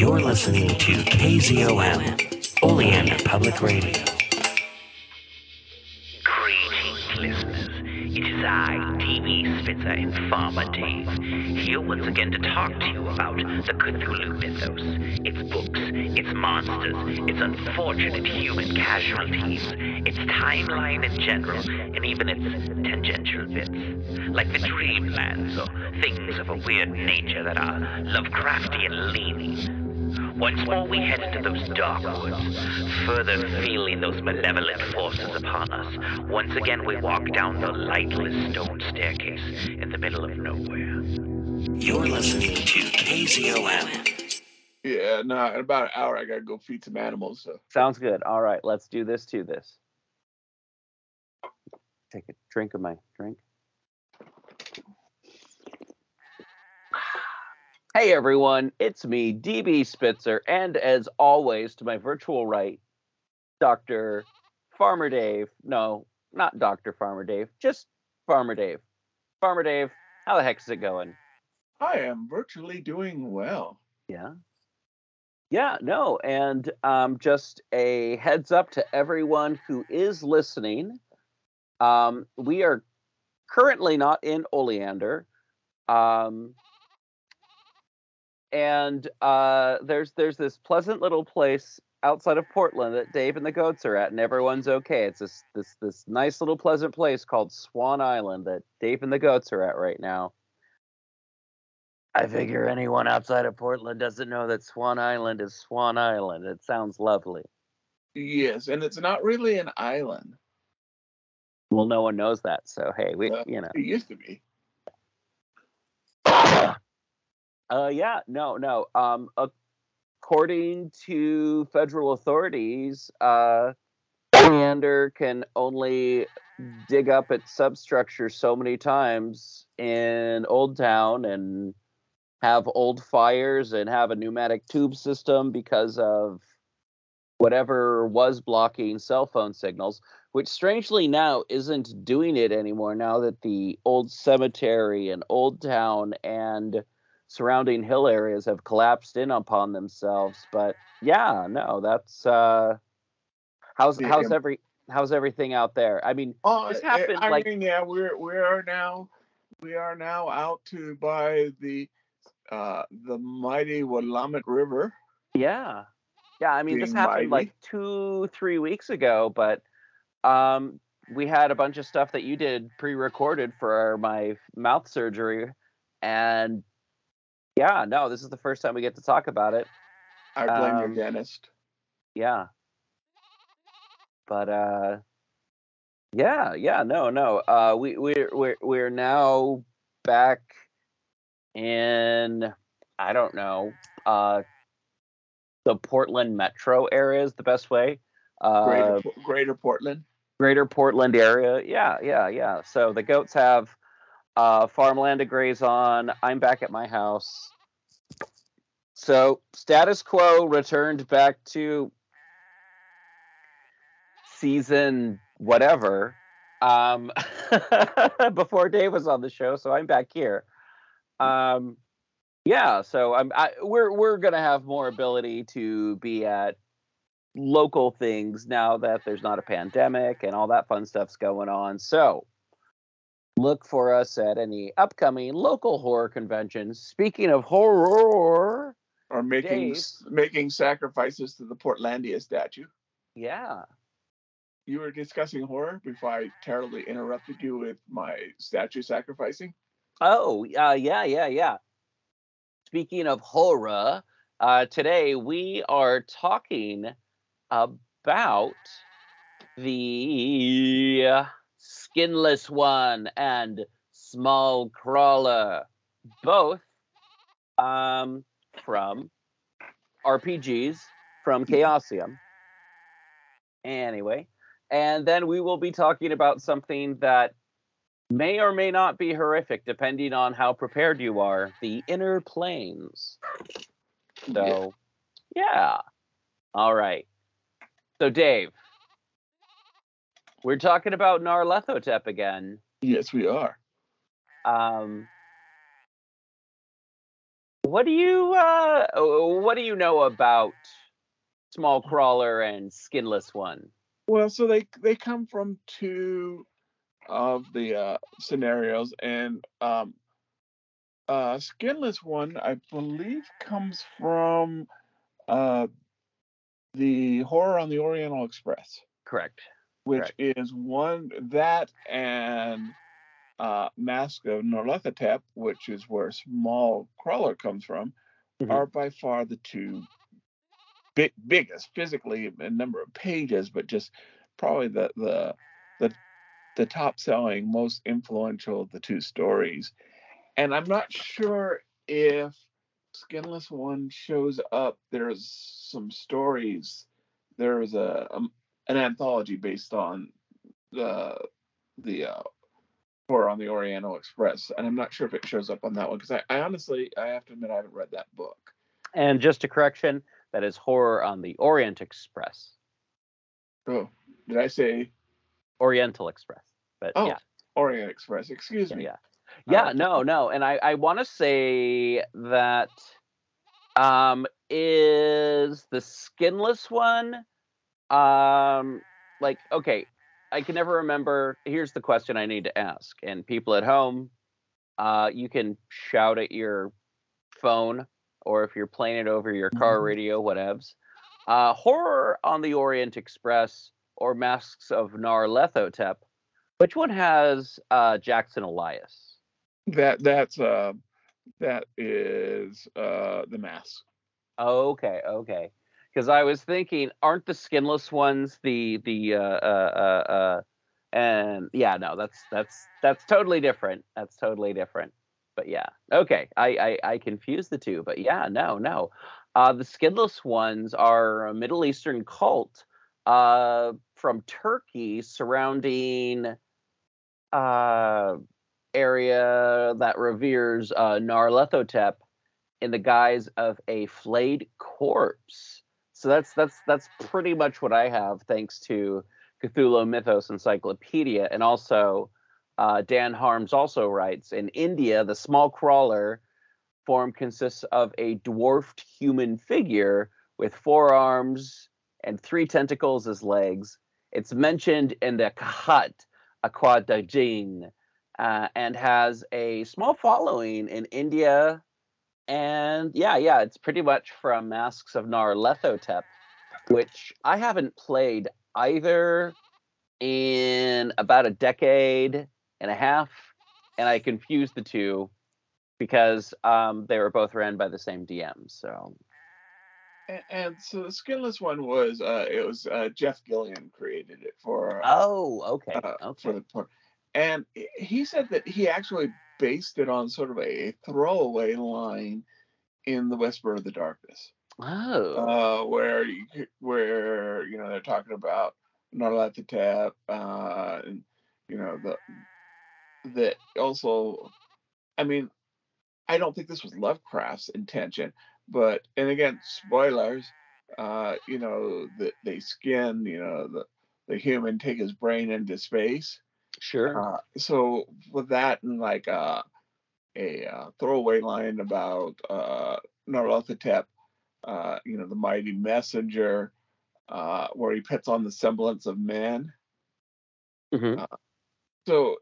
You're listening to KZOM, Oleander Public Radio. Greetings, listeners. It is I, DB Spitzer Informer Dave, here once again to talk to you about the Cthulhu mythos, its books, its monsters, its unfortunate human casualties, its timeline in general, and even its tangential bits, like the dreamlands or things of a weird nature that are Lovecraftian leaning. Once more we head into those dark woods, further feeling those malevolent forces upon us. Once again we walk down the lightless stone staircase in the middle of nowhere. You're listening to KZOM. Yeah, no, in about an hour I gotta go feed some animals. So Sounds good. All right, let's do this to this. Take a drink of my drink. Hey everyone, it's me, DB Spitzer, and as always, to my virtual right, Dr. Farmer Dave. No, not Dr. Farmer Dave, just Farmer Dave. Farmer Dave, how the heck is it going? I am virtually doing well. Yeah. Yeah, no, and um, just a heads up to everyone who is listening. Um, we are currently not in Oleander. Um, and uh, there's there's this pleasant little place outside of Portland that Dave and the goats are at, and everyone's okay. It's this this this nice little pleasant place called Swan Island that Dave and the goats are at right now. I figure anyone outside of Portland doesn't know that Swan Island is Swan Island. It sounds lovely. Yes, and it's not really an island. Well, no one knows that, so hey, we Uh, you know. It used to be. Uh, yeah, no, no. Um, according to federal authorities, uh, Oleander can only dig up its substructure so many times in Old Town and have old fires and have a pneumatic tube system because of whatever was blocking cell phone signals, which strangely now isn't doing it anymore now that the old cemetery and Old Town and surrounding hill areas have collapsed in upon themselves. But yeah, no, that's uh how's Yeah. how's every how's everything out there? I mean, Oh, This eh, happened, I like- mean, yeah, we're we are now we are now out to by the uh the mighty Willamette River. yeah. Yeah, I mean this happened mighty. like 2 3 weeks ago, but um we had a bunch of stuff that you did pre-recorded for my mouth surgery and yeah, no, this is the first time we get to talk about it. I blame Um, your dentist. yeah but uh yeah yeah no no uh we we're we're, we're now back in i don't know uh the portland metro area is the best way uh Greater Greater Portland. greater portland area yeah yeah yeah so the goats have uh farmland to graze on. I'm back at my house. So status quo returned back to season whatever. Um before dave was on the show so i'm back here. Um yeah so i'm I, we're we're gonna have more ability to be at local things now that there's not a pandemic and all that fun stuff's going on. So look for us at any upcoming local horror conventions speaking of horror Or making Dave. making sacrifices to the Portlandia statue. yeah You were discussing horror before I terribly interrupted you with my statue sacrificing. Oh, uh, yeah, yeah, yeah. Speaking of horror, uh, today we are talking about the Skinless One and Small Crawler. both um, from RPGs from Chaosium. Anyway, and then we will be talking about something that may or may not be horrific, depending on how prepared you are the inner planes. So, yeah. All right. So, Dave, we're talking about Nyarlathotep again. Yes, we are. Um, what do you uh, what do you know about small crawler and skinless one? Well, so they they come from two of the uh, scenarios, and um, uh, skinless one, I believe, comes from uh, the horror on the Oriental Express, Correct. Which Correct. is one that and uh, Mask of Nyarlathotep, which is where Small Crawler comes from, Mhm. are by far the two big biggest physically in number of pages, but just probably the the the the top selling, most influential of the two stories. And I'm not sure if Skinless One shows up. There's some stories. There's a um, an anthology based on the the uh, horror on the Oriental Express, and I'm not sure if it shows up on that one because I, I honestly I have to admit I haven't read that book. And just a correction, that is horror on the Orient Express, Oh, did I say Oriental Express. But Oh, yeah, Orient Express? Excuse yeah, me. yeah, yeah. Uh, No, no, and I I want to say that um is the skinless one um like okay i can never remember here's the question i need to ask and people at home uh you can shout at your phone or if you're playing it over your car Mhm. radio whatevs uh horror on the orient express or masks of Nyarlathotep which one has uh jackson elias That that's uh that is uh the mask. Okay, okay. Because I was thinking, aren't the skinless ones the the uh, uh uh uh and yeah, no, that's that's that's totally different. That's totally different. But yeah, okay. I I, I confused the two, but yeah, no, no. Uh, the skinless ones are a Middle Eastern cult uh from Turkey surrounding uh area that reveres uh Nyarlathotep in the guise of a flayed corpse. So that's that's that's pretty much what I have, thanks to Cthulhu Mythos Encyclopedia, and also uh, Dan Harms also writes in India, the small crawler form consists of a dwarfed human figure with four arms and three tentacles as legs. It's mentioned in the Cthaat Aquadingen uh, and has a small following in India, and yeah, yeah, it's pretty much from Masks of Nyarlathotep, which I haven't played either in about a decade and a half, and I confused the two because um, they were both ran by the same DM. So And, and so the skinless one was uh it was uh Geoff Gillan created it for uh, oh, okay, uh, for okay, the part. And he said that he actually based it on sort of a throwaway line in the Whisper of the Darkness. oh, uh, where you where you know they're talking about Nyarlathotep, uh, and you know the that also, I mean, I don't think this was Lovecraft's intention, but and again, spoilers, uh, you know that they skin, you know the the human take his brain into space. Sure, Uh, so with that and like uh, a uh, throwaway line about uh, Nyarlathotep, uh, you know, the mighty messenger, uh, where he puts on the semblance of man. hmm So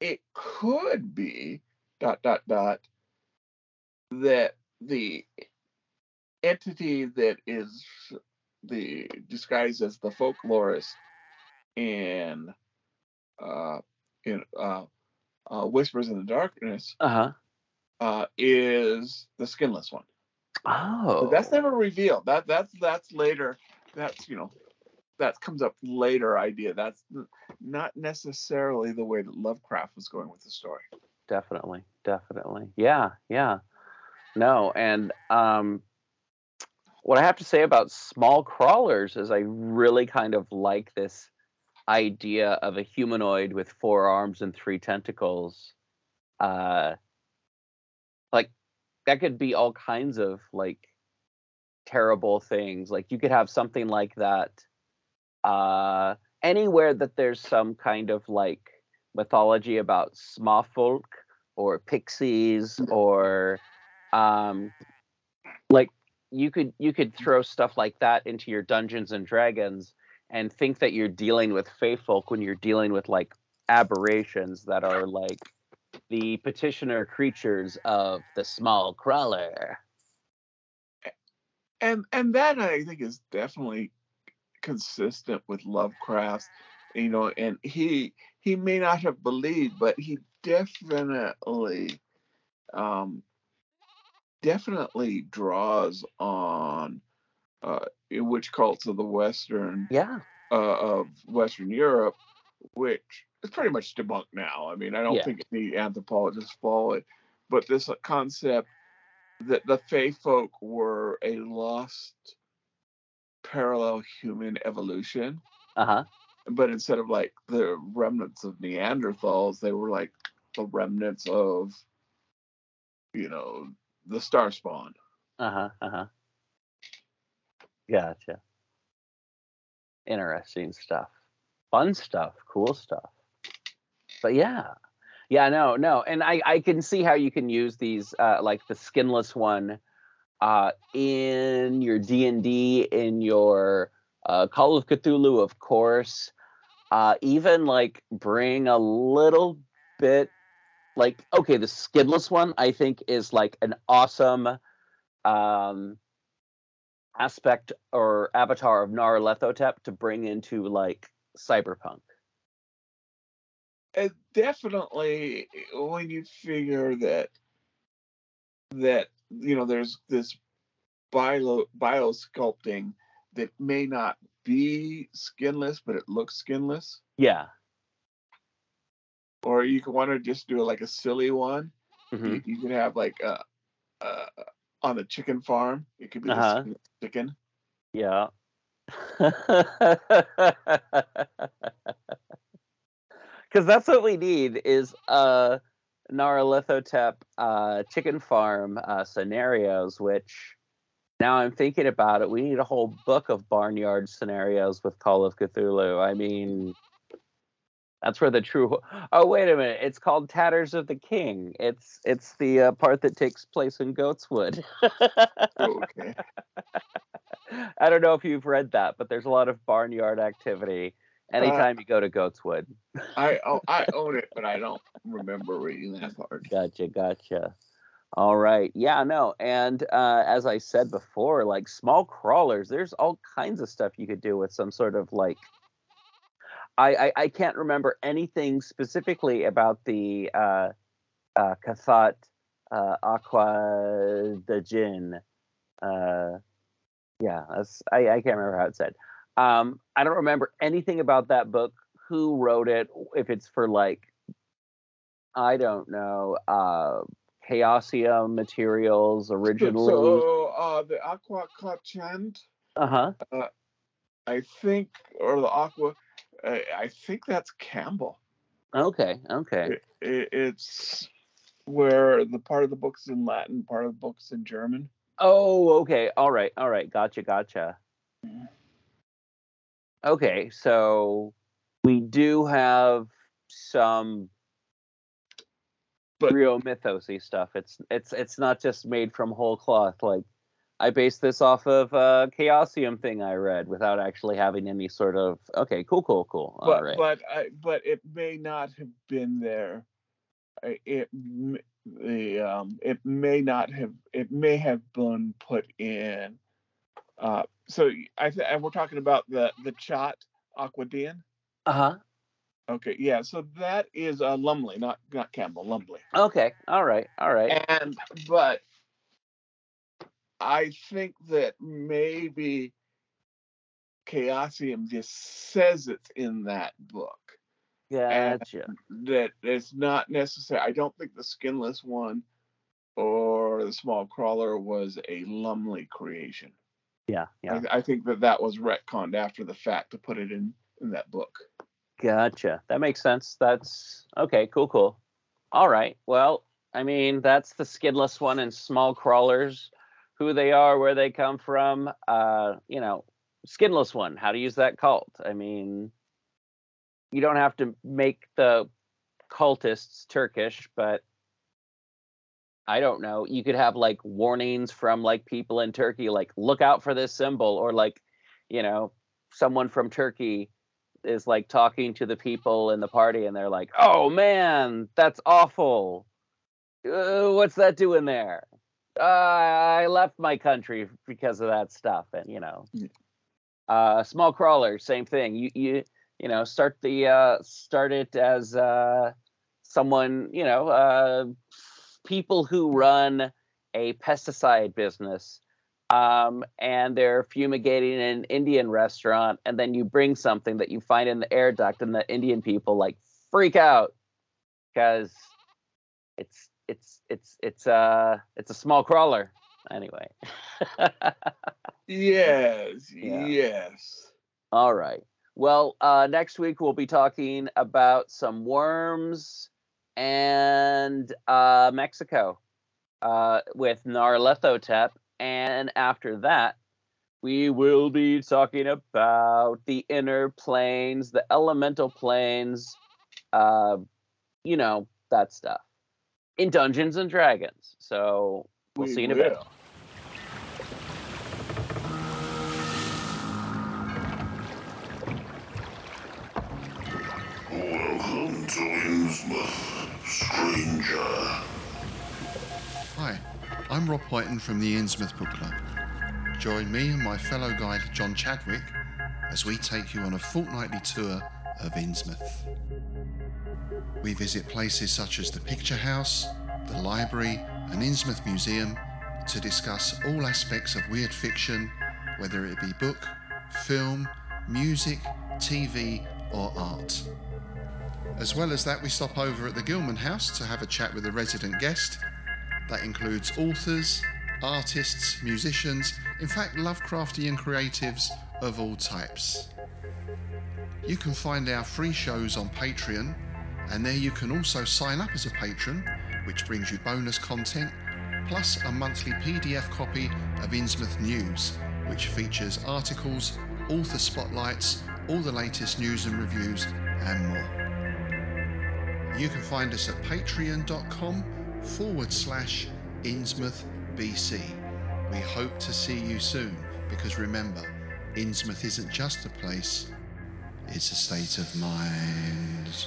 it could be dot dot dot that the entity that is the disguised as the folklorist in uh in uh, uh whispers in the darkness uh huh. uh is the skinless one. Oh, but that's never revealed. That that's that's later. That's you know that comes up later idea. That's not necessarily the way that lovecraft was going with the story. Definitely. Definitely. Yeah, yeah. No, and um, what I have to say about small crawlers is I really kind of like this idea of a humanoid with four arms and three tentacles. Uh, like that could be all kinds of like terrible things. Like you could have something like that uh, anywhere that there's some kind of like mythology about smafolk or pixies or um, like you could you could throw stuff like that into your Dungeons and Dragons and think that you're dealing with fae folk when you're dealing with like aberrations that are like the petitioner creatures of the small crawler. and and that I think is definitely consistent with Lovecraft's, you know, and he he may not have believed, but he definitely um definitely draws on uh witch cults of the western Yeah. uh, of Western Europe, which is pretty much debunked now. I mean, I don't Yeah. think any anthropologists follow it, but this concept that the Fey folk were a lost parallel human evolution, Uh huh. but instead of like the remnants of Neanderthals, they were like the remnants of, you know, the star spawn. Uh huh. Uh huh. Gotcha. Interesting stuff. Fun stuff. Cool stuff. But yeah. Yeah, no, no. And I, I can see how you can use these uh like the skinless one uh in your D&D in your uh Call of Cthulhu of course. Uh even like bring a little bit like okay, the skinless one I think is like an awesome um aspect or avatar of Nyarlathotep to bring into like cyberpunk. And definitely when you figure that that you know there's this bio bio sculpting that may not be skinless but it looks skinless Yeah. or you can want to just do like a silly one hmm you, you could have like a, uh on the chicken farm it could be the Uh-huh. chicken Yeah. Because that's what we need is uh Nyarlathotep uh chicken farm uh scenarios, which now I'm thinking about it, we need a whole book of barnyard scenarios with Call of Cthulhu. I mean that's where the true Oh wait a minute, it's called Tatters of the King. It's it's the uh, part that takes place in Goatswood. okay I don't know if you've read that, but there's a lot of barnyard activity Uh, anytime you go to Goatswood. i oh, i own it but i don't remember reading that part Gotcha, gotcha. All right. Yeah, no. And uh, as I said before, like small crawlers, there's all kinds of stuff you could do with some sort of like. I, I, I can't remember anything specifically about the uh, uh, Cthaat uh, Aqua de Jin. Uh, yeah, that's I, I can't remember how it said. Um, I don't remember anything about that book, who wrote it, if it's for like I don't know, uh Chaosium materials originally. so uh the aqua Kachand, uh-huh. i think or the aqua uh, i think that's campbell Okay, okay. it, it, it's where the part of the book's in Latin, part of the book's in German. Oh, okay. All right, all right. Gotcha, gotcha. Okay, so we do have some But- real mythosy stuff. It's it's it's not just made from whole cloth. Like I based this off of a Chaosium thing I read without actually having any sort of okay, cool, cool, cool. All But right. but I, but it may not have been there. It the um it may not have it may have been put in. Uh, so I th- and we're talking about the the Cthaat Aquadingen. Uh huh. Okay, yeah. So that is uh, Lumley, not not Campbell, Lumley. Okay. All right. All right. And but I think that maybe Chaosium just says it's in that book. Gotcha. that it's not necessary. I don't think the skinless one or the small crawler was a Lumley creation. Yeah, yeah. I, I think that that was retconned after the fact to put it in in that book. Gotcha. That makes sense. That's okay. Cool, cool. All right. Well, I mean, that's the skinless one and small crawlers, who they are, where they come from. Uh, you know, skinless one, how to use that cult. I mean, you don't have to make the cultists Turkish, but I don't know. You could have like warnings from like people in Turkey, like look out for this symbol, or like, you know, someone from Turkey is like talking to the people in the party, and they're like, "Oh man, that's awful. Uh, what's that doing there? Uh, I left my country because of that stuff." And you know, uh, small crawler, same thing. You you you know, start the uh, start it as uh, someone you know uh, people who run a pesticide business um, and they're fumigating an Indian restaurant, and then you bring something that you find in the air duct, and the Indian people like freak out because it's it's it's it's uh it's a small crawler anyway. Yes, Yeah. yes. All right. Well, uh, next week we'll be talking about some worms and uh, Mexico uh, with Nyarlathotep. And after that, we will be talking about the inner planes, the elemental planes, uh, you know, that stuff in Dungeons and Dragons. So we'll We see you in a bit. Welcome to Innsmouth, stranger. Hi, I'm Rob Whiten from the Innsmouth Book Club. Join me and my fellow guide John Chadwick as we take you on a fortnightly tour of Innsmouth. We visit places such as the Picture House, the library, and Innsmouth Museum to discuss all aspects of weird fiction, whether it be book, film, music, TV, or art. As well as that, we stop over at the Gilman House to have a chat with a resident guest. That includes authors, artists, musicians, in fact, Lovecraftian creatives of all types. You can find our free shows on Patreon, and there you can also sign up as a patron, which brings you bonus content, plus a monthly PDF copy of Innsmouth News, which features articles, author spotlights, all the latest news and reviews, and more. You can find us at patreon.com forward slash Innsmouth BC. We hope to see you soon because remember, Innsmouth isn't just a place, it's a state of mind.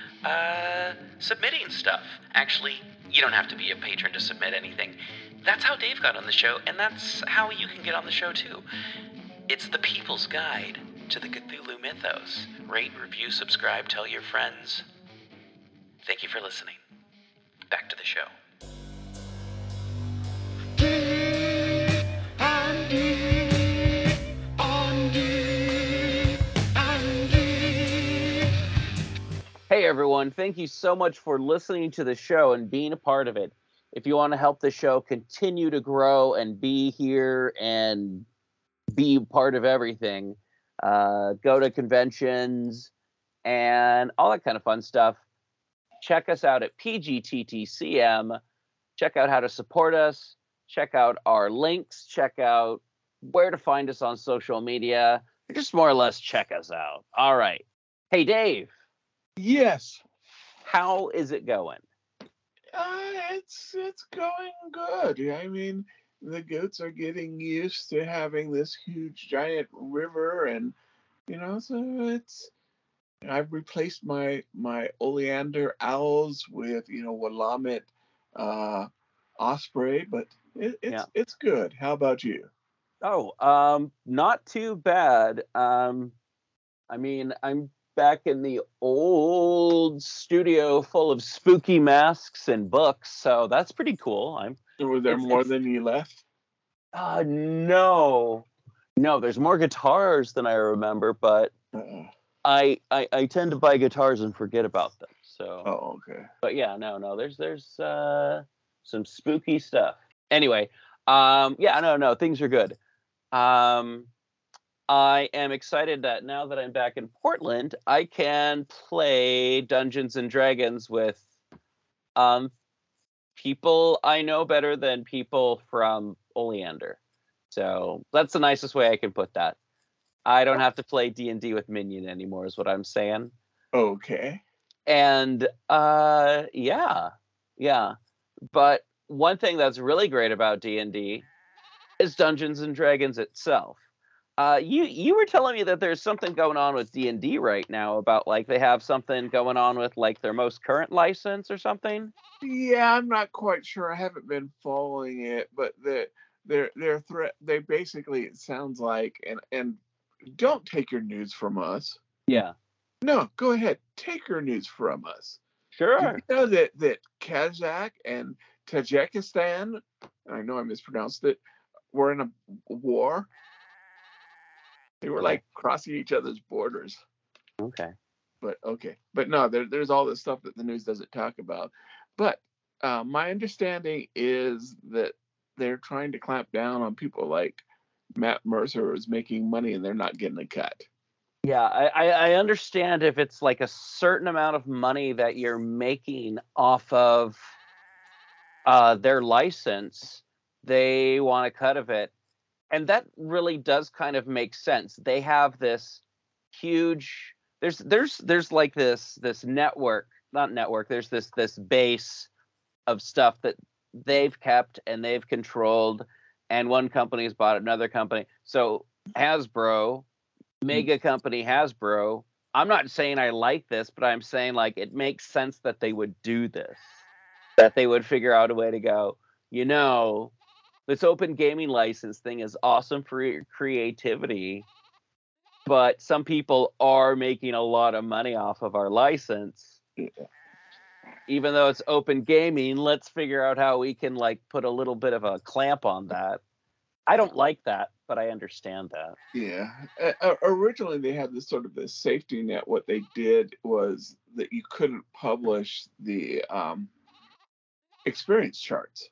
uh, submitting stuff. Actually, you don't have to be a patron to submit anything. That's how Dave got on the show, and that's how you can get on the show too. It's the people's guide to the Cthulhu mythos. Rate, review, subscribe, tell your friends. Thank you for listening. Back to the show. Everyone, thank you so much for listening to the show and being a part of it. If you want to help the show continue to grow and be here and be part of everything, uh, go to conventions and all that kind of fun stuff. Check us out at PGTTCM. Check out how to support us. Check out our links. Check out where to find us on social media. Just more or less check us out. All right. Hey, Dave Yes. how is it going? Uh, it's it's going good. I mean, the goats are getting used to having this huge giant river, and you know, so it's I've replaced my my oleander owls with you know Willamette uh, osprey, but it, it's Yeah. it's good. How about you? Oh, um, not too bad. Um, I mean, I'm back in the old studio full of spooky masks and books, so that's pretty cool. I'm Were there It's- more it's- than you left? uh no. No, there's more guitars than I remember, but Uh, I, I I tend to buy guitars and forget about them. So oh, okay. but yeah, no, no, there's there's uh some spooky stuff. Anyway, um yeah, no, no, things are good. Um I am excited that now that I'm back in Portland, I can play Dungeons and Dragons with um people I know better than people from Oleander. So that's the nicest way I can put that. I don't have to play D&D with Minion anymore is what I'm saying Okay. and uh yeah yeah but one thing that's really great about d&d is dungeons and dragons itself uh you you were telling me that there's something going on with d&d right now about like they have something going on with like their most current license or something Yeah, I'm not quite sure. I haven't been following it, but the their their threat they basically it sounds like and and don't take your news from us. yeah No, go ahead. Take your news from us. Did sure you know that that Kazakh and Tajikistan, I know I mispronounced it, were in a war? They were like crossing each other's borders. okay. But okay. But no there, there's all this stuff that the news doesn't talk about. But uh, my understanding is that they're trying to clamp down on people like matt mercer who's making money and they're not getting a cut. Yeah, I, I I understand if it's like a certain amount of money that you're making off of uh, their license, they want a cut of it. And that really does kind of make sense. They have this huge there's there's there's like this this network, not network, there's this this base of stuff that they've kept and they've controlled and one company has bought another company. So Hasbro mm-hmm. mega company Hasbro. I'm not saying I like this, but I'm saying like it makes sense that they would do this. That they would figure out a way to go, you know, this open gaming license thing is awesome for your creativity, but some people are making a lot of money off of our license. Yeah. Even though it's open gaming, let's figure out how we can like put a little bit of a clamp on that. I don't like that, but I understand that. yeah uh, originally they had this sort of this safety net what they did was that you couldn't publish the um, experience charts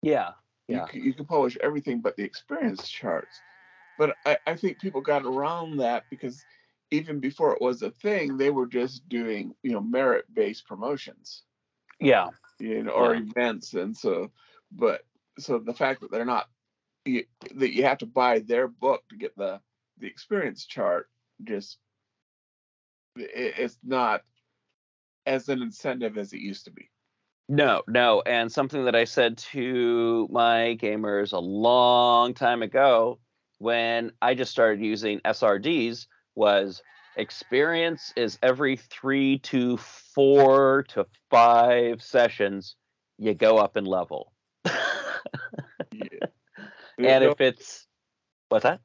Yeah. You, Yeah. c- you can publish everything but the experience charts. But I, I think people got around that because even before it was a thing, they were just doing, you know, merit based promotions, Yeah. you know, or Yeah. events. And so, but so the fact that they're not, you, that you have to buy their book to get the, the experience chart just, it, it's not as an incentive as it used to be. No, no. And something that I said to my gamers a long time ago when I just started using SRDs was experience is every three to four to five sessions, you go up in level. Yeah. and if it's, what's that?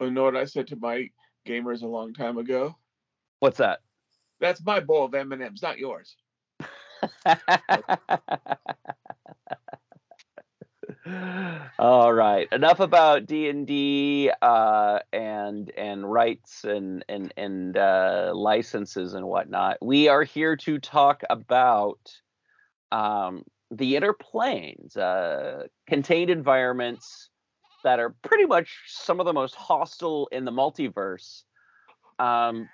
you know what I said to my gamers a long time ago? What's that? That's my bowl of M&Ms, not yours. All right. Enough about D and D uh, and and rights and and and uh, licenses and whatnot. We are here to talk about um, the inner planes, uh, contained environments that are pretty much some of the most hostile in the multiverse. Um,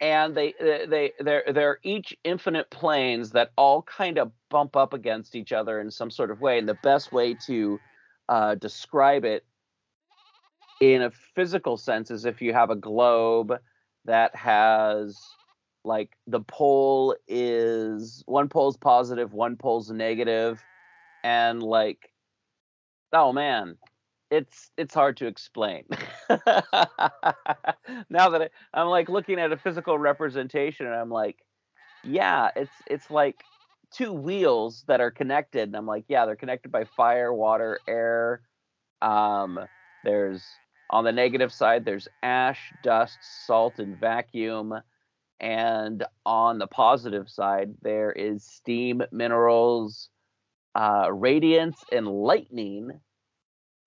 and they they they're they're each infinite planes that all kind of bump up against each other in some sort of way and the best way to uh, describe it in a physical sense is if you have a globe that has like the pole is one pole's positive one pole's negative and like oh man it's it's hard to explain. now that I, I'm like looking at a physical representation, and I'm like, yeah, it's it's like two wheels that are connected, and I'm like, yeah, they're connected by fire, water, air. Um, there's on the negative side, there's ash, dust, salt, and vacuum. And on the positive side, there is steam, minerals, uh, radiance, and lightning.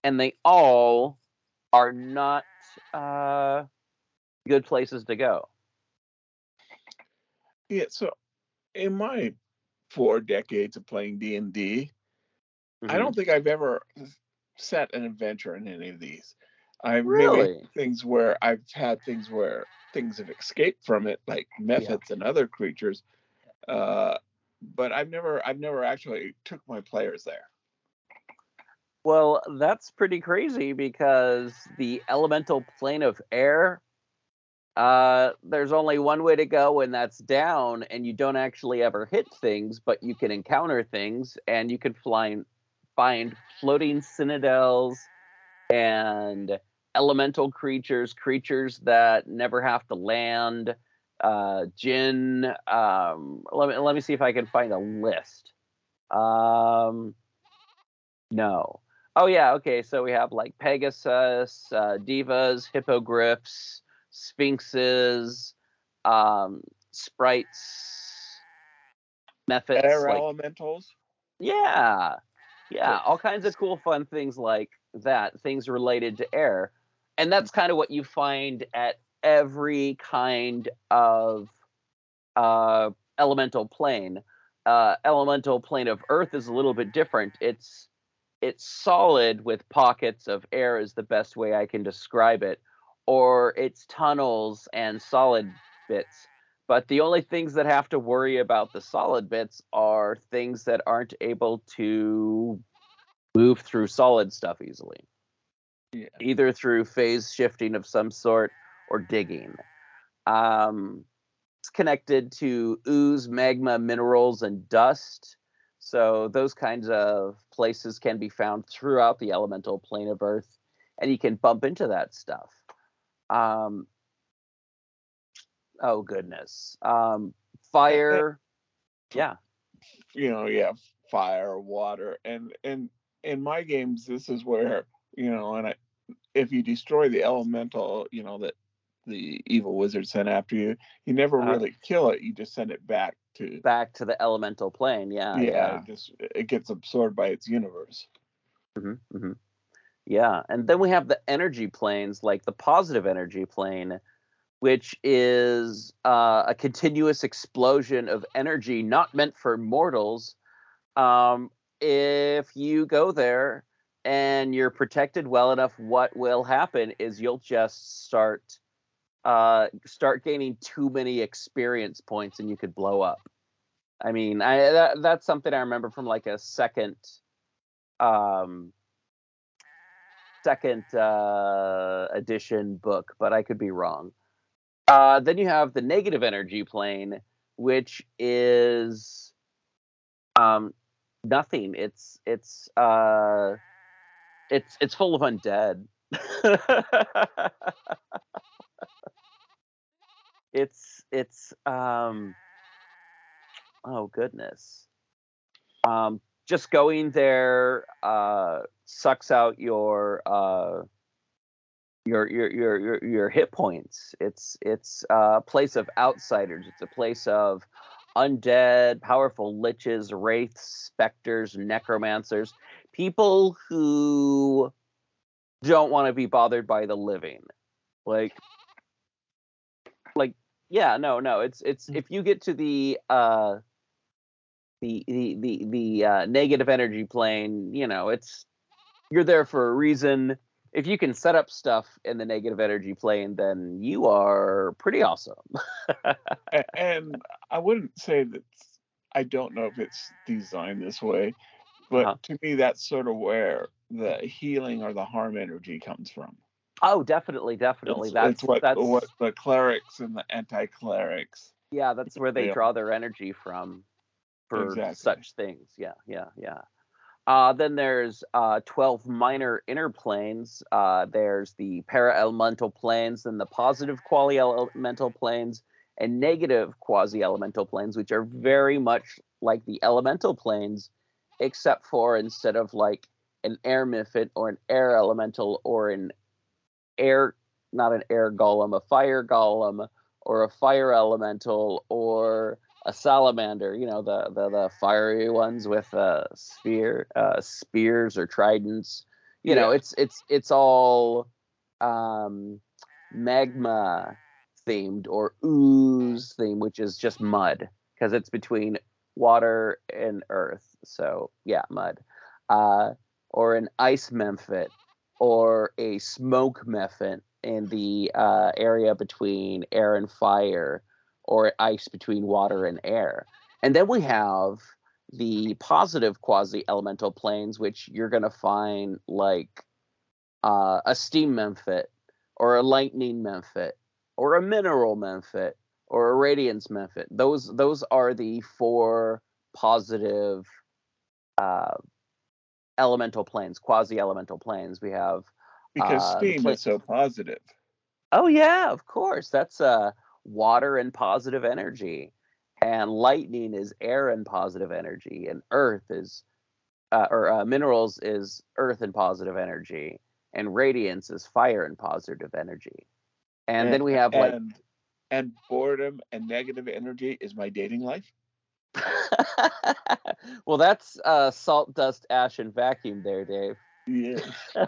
And they all are not uh, good places to go. Yeah. So, in my four decades of playing D and D, I don't think I've ever set an adventure in any of these. I've Really? things where I've had things where things have escaped from it, like mephits and other creatures. Uh, but I've never, I've never actually took my players there. Well, that's pretty crazy because the elemental plane of air, uh, there's only one way to go, and that's down, and you don't actually ever hit things, but you can encounter things, and you can fly, find floating citadels and elemental creatures, creatures that never have to land. Uh, Jin, um, let me let me see if I can find a list. Um, no. Oh yeah, okay. So we have like Pegasus, uh, devas, hippogriffs, sphinxes, um, sprites, mephits. Air like- elementals. yeah, yeah, all kinds of cool, fun things like that. Things related to air, and that's kind of what you find at every kind of uh, elemental plane. Uh, elemental plane of Earth is a little bit different. It's it's solid with pockets of air is the best way I can describe it, or it's tunnels and solid bits. But the only things that have to worry about the solid bits are things that aren't able to move through solid stuff easily, Yeah. either through phase shifting of some sort or digging. Um, it's connected to ooze, magma, minerals, and dust. So those kinds of places can be found throughout the elemental plane of Earth, and you can bump into that stuff. Um, oh goodness, um, fire. Yeah, you know, yeah, fire, water, and and in my games, this is where you know, and I, if you destroy the elemental, you know that the evil wizard sent after you, you never Uh-huh. really kill it. You just send it back to back to the elemental plane. Yeah, yeah, yeah. It just it gets absorbed by its universe. hmm hmm Yeah, and then we have the energy planes, like the positive energy plane, which is uh, a continuous explosion of energy not meant for mortals. Um, if you go there and you're protected well enough, what will happen is you'll just start uh, start gaining too many experience points, and you could blow up. I mean, I that, that's something I remember from like a second um second uh edition book but i could be wrong. Uh then you have the negative energy plane which is um nothing. It's it's uh it's it's full of undead it's it's um oh goodness. Um just going there uh sucks out your uh your your your your, your hit points. It's it's a place of outsiders. It's a place of undead powerful liches wraiths specters necromancers people who don't want to be bothered by the living. Like like yeah no no it's it's if you get to the uh the the the, the uh, negative energy plane you know it's you're there for a reason if you can set up stuff in the negative energy plane then you are pretty awesome and I wouldn't say that I don't know if it's designed this way, but Uh-huh. to me, that's sort of where the healing or the harm energy comes from. Oh definitely definitely It's, that's it's what that's what the clerics and the anti-clerics. yeah that's where they Yeah. draw their energy from for Exactly. such things yeah yeah yeah Uh, then there's uh, 12 minor inner planes. Uh, there's the para-elemental planes, and the positive quasi-elemental planes, and negative quasi-elemental planes, which are very much like the elemental planes, except for instead of like an air Mephit or an air elemental or an air, not an air golem, a fire golem or a fire elemental or a salamander, you know, the the, the fiery ones with uh, spear uh, spears or tridents. You know, it's it's it's all um, magma themed or ooze themed, which is just mud because it's between water and earth. So yeah, mud. Uh, or an ice mephit or a smoke mephit in the uh, area between air and fire or ice between water and air. And then we have the positive quasi elemental planes, which you're going to find like uh, a steam mephit or a lightning mephit or a mineral mephit or a radiance mephit. Those those are the four positive uh, elemental planes, quasi elemental planes. We have Because Uh, steam is so positive. Oh yeah, of course. That's uh water and positive energy. And lightning is air and positive energy and earth is uh, or uh, minerals is earth and positive energy and radiance is fire and positive energy. And, then we have like and, and boredom and negative energy is my dating life. well that's uh salt dust ash and vacuum there Dave. Yeah.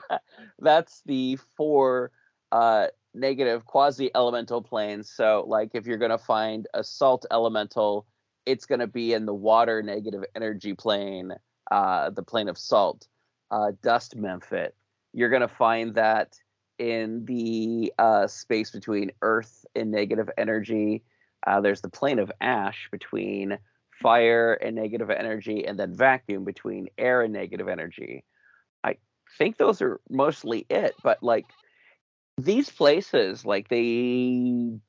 that's the four uh, negative quasi elemental planes. So, like, if you're going to find a salt elemental, it's going to be in the water negative energy plane, uh, the plane of salt. Uh, dust mephit, you're going to find that in the uh, space between earth and negative energy. Uh, there's the plane of ash between fire and negative energy, and then vacuum between air and negative energy. I think those are mostly it but like these places like they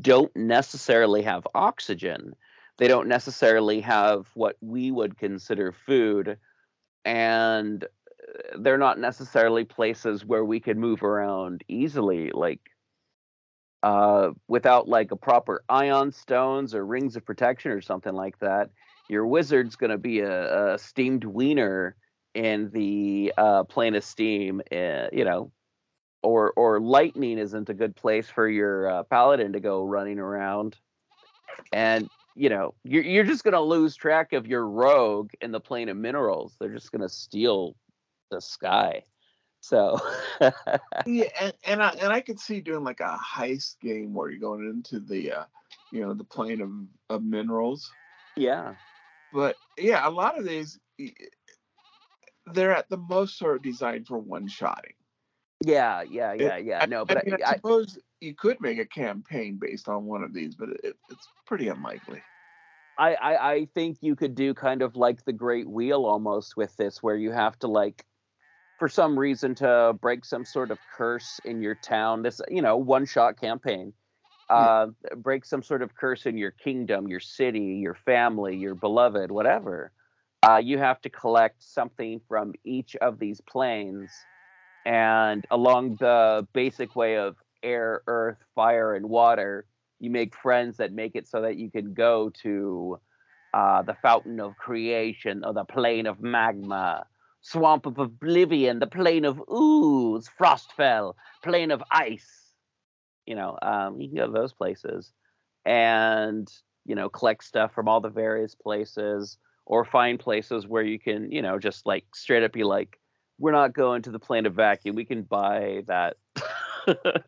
don't necessarily have oxygen. They don't necessarily have what we would consider food and uh, they're not necessarily places where we could move around easily like uh without like a proper ioun stones or rings of protection or something like that your wizard's going to be a, a steamed wiener in the uh, plane of steam, uh, you know, or or lightning isn't a good place for your uh, paladin to go running around, and you know you're you're just gonna lose track of your rogue in the plane of minerals. They're just gonna steal the sky. So yeah, and, and I and I could see doing like a heist game where you're going into the uh you know the plane of, of minerals. yeah, But yeah, a lot of these they're at the most sort of designed for one shotting. yeah, yeah, yeah, yeah. I, No, I but mean, I, I, I, suppose you could make a campaign based on one of these, but it, it's pretty unlikely. I, I I think you could do kind of like the Great Wheel almost with this, where you have to like, for some reason, to break some sort of curse in your town. This you know one shot campaign. Uh, break some sort of curse in your kingdom, your city, your family, your beloved, whatever. Uh, you have to collect something from each of these planes, and along the basic way of air, earth, fire, and water, you make friends that make it so that you can go to uh, the fountain of creation or the plane of magma, swamp of oblivion, the plane of ooze, frostfell, plane of ice. You know, um, you can go to those places and you know collect stuff from all the various places, or find places where you can you know just like straight up be like, we're not going to the plane of vacuum. We can buy that. but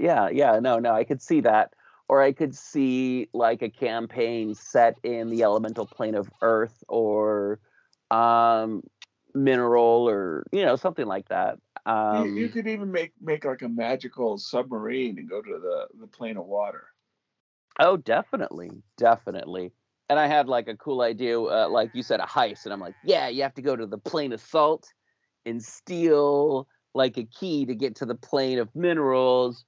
yeah, yeah, no, no, I could see that. Or I could see like a campaign set in the elemental plane of Earth or um, mineral or you know something like that. You- Um, you, could even make make like a magical submarine and go to the the plane of water. Oh, definitely, definitely. And I had like a cool idea, uh, like you said, a heist, and I'm like, yeah, you have to go to the plane of salt and steal like a key to get to the plane of minerals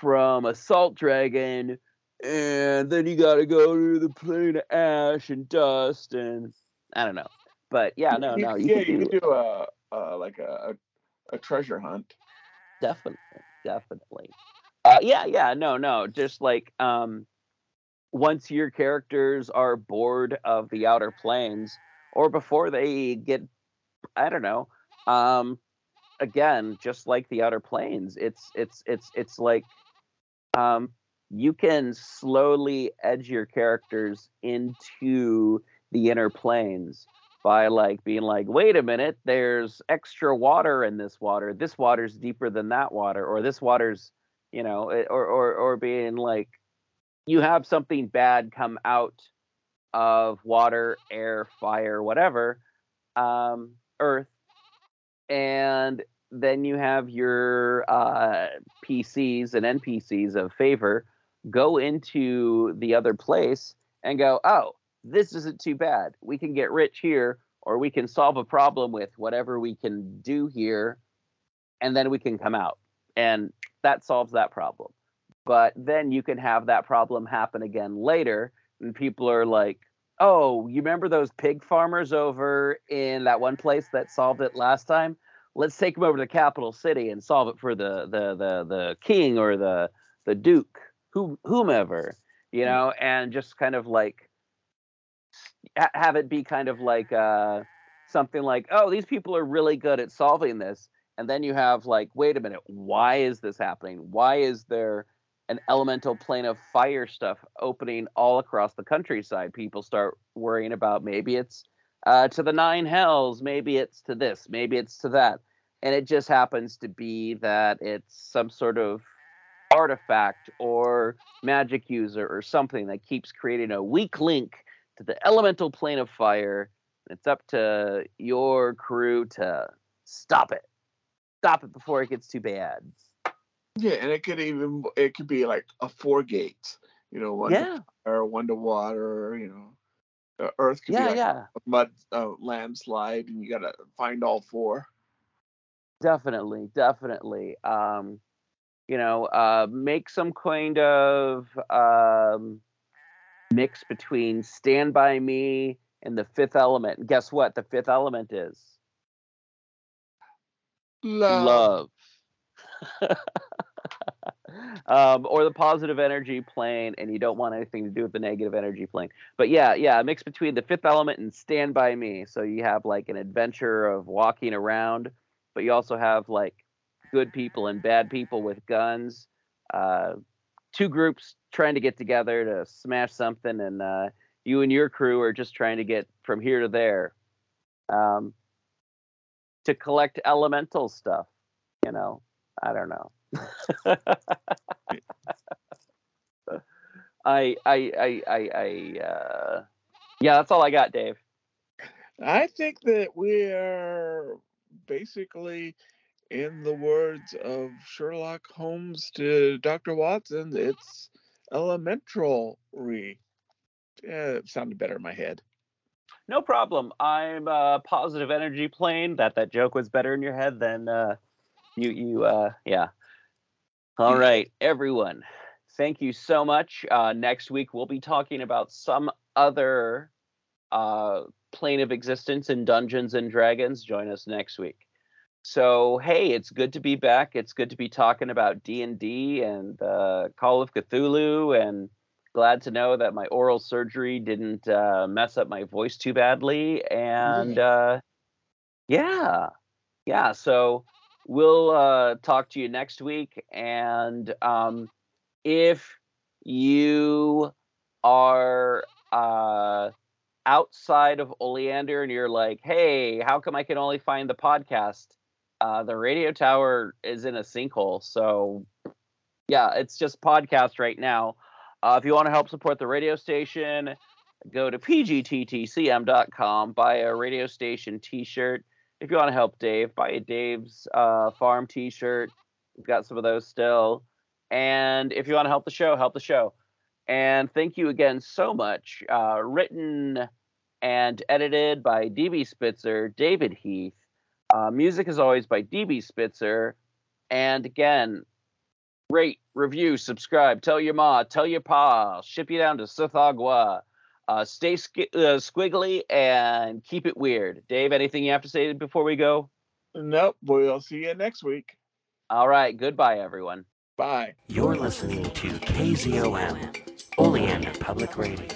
from a salt dragon, and then you got to go to the plane of ash and dust, and I don't know. But yeah, no, no, you yeah, can you could do a, a like a, a treasure hunt. definitely, definitely. Uh, yeah, yeah, no, no, just like um, once your characters are bored of the outer planes, or before they get, I don't know, um, again, just like the outer planes, it's it's it's it's like um, you can slowly edge your characters into the inner planes by like being like, wait a minute, there's extra water in this water. This water's deeper than that water, or this water's, you know, or or or being like, you have something bad come out of water, air, fire, whatever, um, earth, and then you have your uh, PCs and NPCs of favor go into the other place and go, oh, this isn't too bad. We can get rich here, or we can solve a problem with whatever we can do here, and then we can come out. And that solves that problem. But then you can have that problem happen again later, and people are like, oh, you remember those pig farmers over in that one place that solved it last time? Let's take them over to the capital city and solve it for the the the the king or the the duke, who, whomever, you know, and just kind of like ha- have it be kind of like uh, something like, oh, these people are really good at solving this, and then you have like, wait a minute, why is this happening? Why is there an elemental plane of fire stuff opening all across the countryside? People start worrying about maybe it's uh, to the nine hells, maybe it's to this, maybe it's to that, and it just happens to be that it's some sort of artifact or magic user or something that keeps creating a weak link to the elemental plane of fire. It's up to your crew to stop it. Stop it before it gets too bad. Yeah, and it could even it could be like a four gates. You know, one Yeah, to fire, one to water. You know, Earth could be like yeah. a mud uh, landslide, and you gotta find all four. Definitely, definitely. Um, you know, uh, make some kind of um, mix between Stand By Me and the Fifth Element. And guess what? The Fifth Element is Love. love. um, or the positive energy plane, and you don't want anything to do with the negative energy plane. But yeah, yeah, a mix between the fifth element and Stand By Me. So you have like an adventure of walking around, but you also have like good people and bad people with guns. Uh, two groups trying to get together to smash something, and uh, you and your crew are just trying to get from here to there. Um, to collect elemental stuff. You know, I don't know. I I I I, I uh, yeah, that's all I got, Dave. I think that we are basically, in the words of Sherlock Holmes to Dr. Watson, it's elementary. Yeah, it sounded better in my head. No problem. I'm a positive energy plane. That that joke was better in your head than uh, you you uh, yeah. All right, everyone. Thank you so much. Uh, next week we'll be talking about some other uh, plane of existence in Dungeons and Dragons. Join us next week. So hey, it's good to be back. It's good to be talking about D and D and uh, Call of Cthulhu, and glad to know that my oral surgery didn't uh, mess up my voice too badly. And uh, yeah, yeah. So we'll uh, talk to you next week. And um, if you are uh, outside of Oleander and you're like, hey, how come I can only find the podcast? Uh, the radio tower is in a sinkhole. So, yeah, it's just podcast right now. Uh, if you want to help support the radio station, go to pgttcm.com, buy a radio station t shirt. If you want to help Dave, buy a Dave's uh, Farm t shirt. We've got some of those still. And if you want to help the show, help the show. And thank you again so much. Uh, written and edited by DB Spitzer, David Heath. Uh, music is always by DB Spitzer. And again, rate, review, subscribe, tell your ma, tell your pa, ship you down to Sithagua. Uh, stay sk- uh, squiggly and keep it weird. Dave, anything you have to say before we go? Nope. We'll see you next week. All right. Goodbye, everyone. Bye. You're listening to KZOM, Oleander Public Radio.